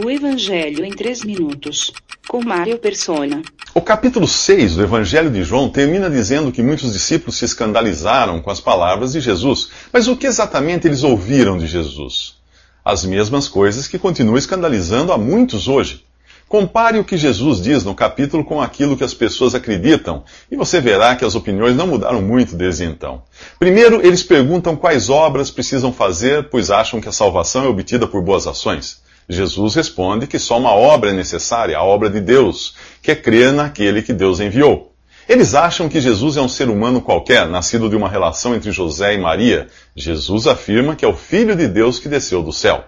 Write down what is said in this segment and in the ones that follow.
O Evangelho em 3 minutos. Com Mário Persona. O capítulo 6 do Evangelho de João termina dizendo que muitos discípulos se escandalizaram com as palavras de Jesus. Mas o que exatamente eles ouviram de Jesus? As mesmas coisas que continuam escandalizando a muitos hoje. Compare o que Jesus diz no capítulo com aquilo que as pessoas acreditam, e você verá que as opiniões não mudaram muito desde então. Primeiro, eles perguntam quais obras precisam fazer, pois acham que a salvação é obtida por boas ações. Jesus responde que só uma obra é necessária, a obra de Deus, que é crer naquele que Deus enviou. Eles acham que Jesus é um ser humano qualquer, nascido de uma relação entre José e Maria. Jesus afirma que é o Filho de Deus que desceu do céu.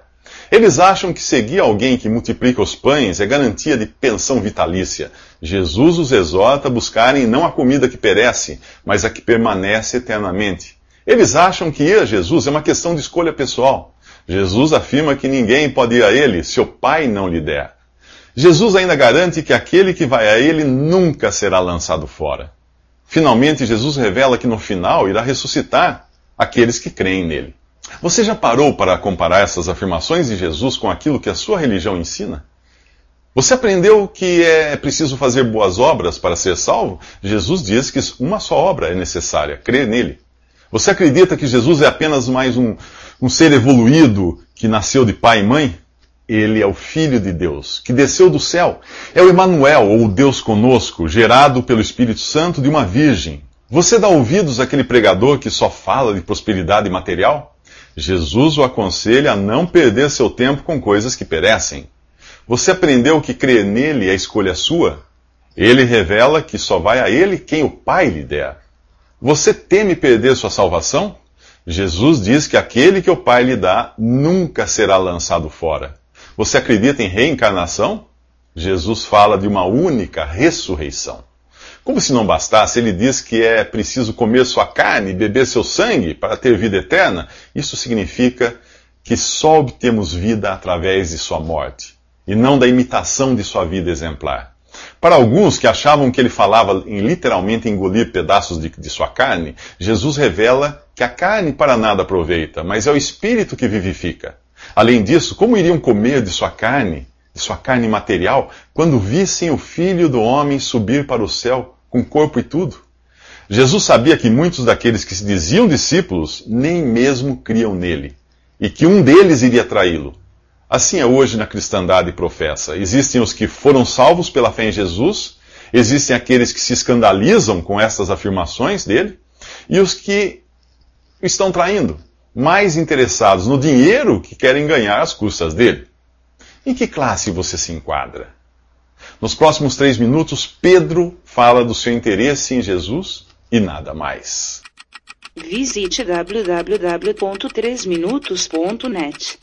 Eles acham que seguir alguém que multiplica os pães é garantia de pensão vitalícia. Jesus os exorta a buscarem não a comida que perece, mas a que permanece eternamente. Eles acham que ir a Jesus é uma questão de escolha pessoal. Jesus afirma que ninguém pode ir a ele se o Pai não lhe der. Jesus ainda garante que aquele que vai a ele nunca será lançado fora. Finalmente, Jesus revela que no final irá ressuscitar aqueles que creem nele. Você já parou para comparar essas afirmações de Jesus com aquilo que a sua religião ensina? Você aprendeu que é preciso fazer boas obras para ser salvo? Jesus diz que uma só obra é necessária, crer nele. Você acredita que Jesus é apenas mais um, um ser evoluído que nasceu de pai e mãe? Ele é o Filho de Deus, que desceu do céu. É o Emanuel, ou Deus conosco, gerado pelo Espírito Santo de uma virgem. Você dá ouvidos àquele pregador que só fala de prosperidade material? Jesus o aconselha a não perder seu tempo com coisas que perecem. Você aprendeu que crer nele é escolha sua? Ele revela que só vai a ele quem o Pai lhe der. Você teme perder sua salvação? Jesus diz que aquele que o Pai lhe dá nunca será lançado fora. Você acredita em reencarnação? Jesus fala de uma única ressurreição. Como se não bastasse, ele diz que é preciso comer sua carne e beber seu sangue para ter vida eterna. Isso significa que só obtemos vida através de sua morte, e não da imitação de sua vida exemplar. Para alguns que achavam que ele falava em literalmente engolir pedaços de, de, sua carne, Jesus revela que a carne para nada aproveita, mas é o espírito que vivifica. Além disso, como iriam comer de sua carne, de sua carne material, quando vissem o Filho do Homem subir para o céu com corpo e tudo? Jesus sabia que muitos daqueles que se diziam discípulos nem mesmo criam nele, e que um deles iria traí-lo. Assim é hoje na cristandade professa. Existem os que foram salvos pela fé em Jesus, existem aqueles que se escandalizam com essas afirmações dele, e os que estão traindo, mais interessados no dinheiro que querem ganhar às custas dele. Em que classe você se enquadra? Nos próximos três minutos, Pedro fala do seu interesse em Jesus e nada mais. Visite www.3minutos.net.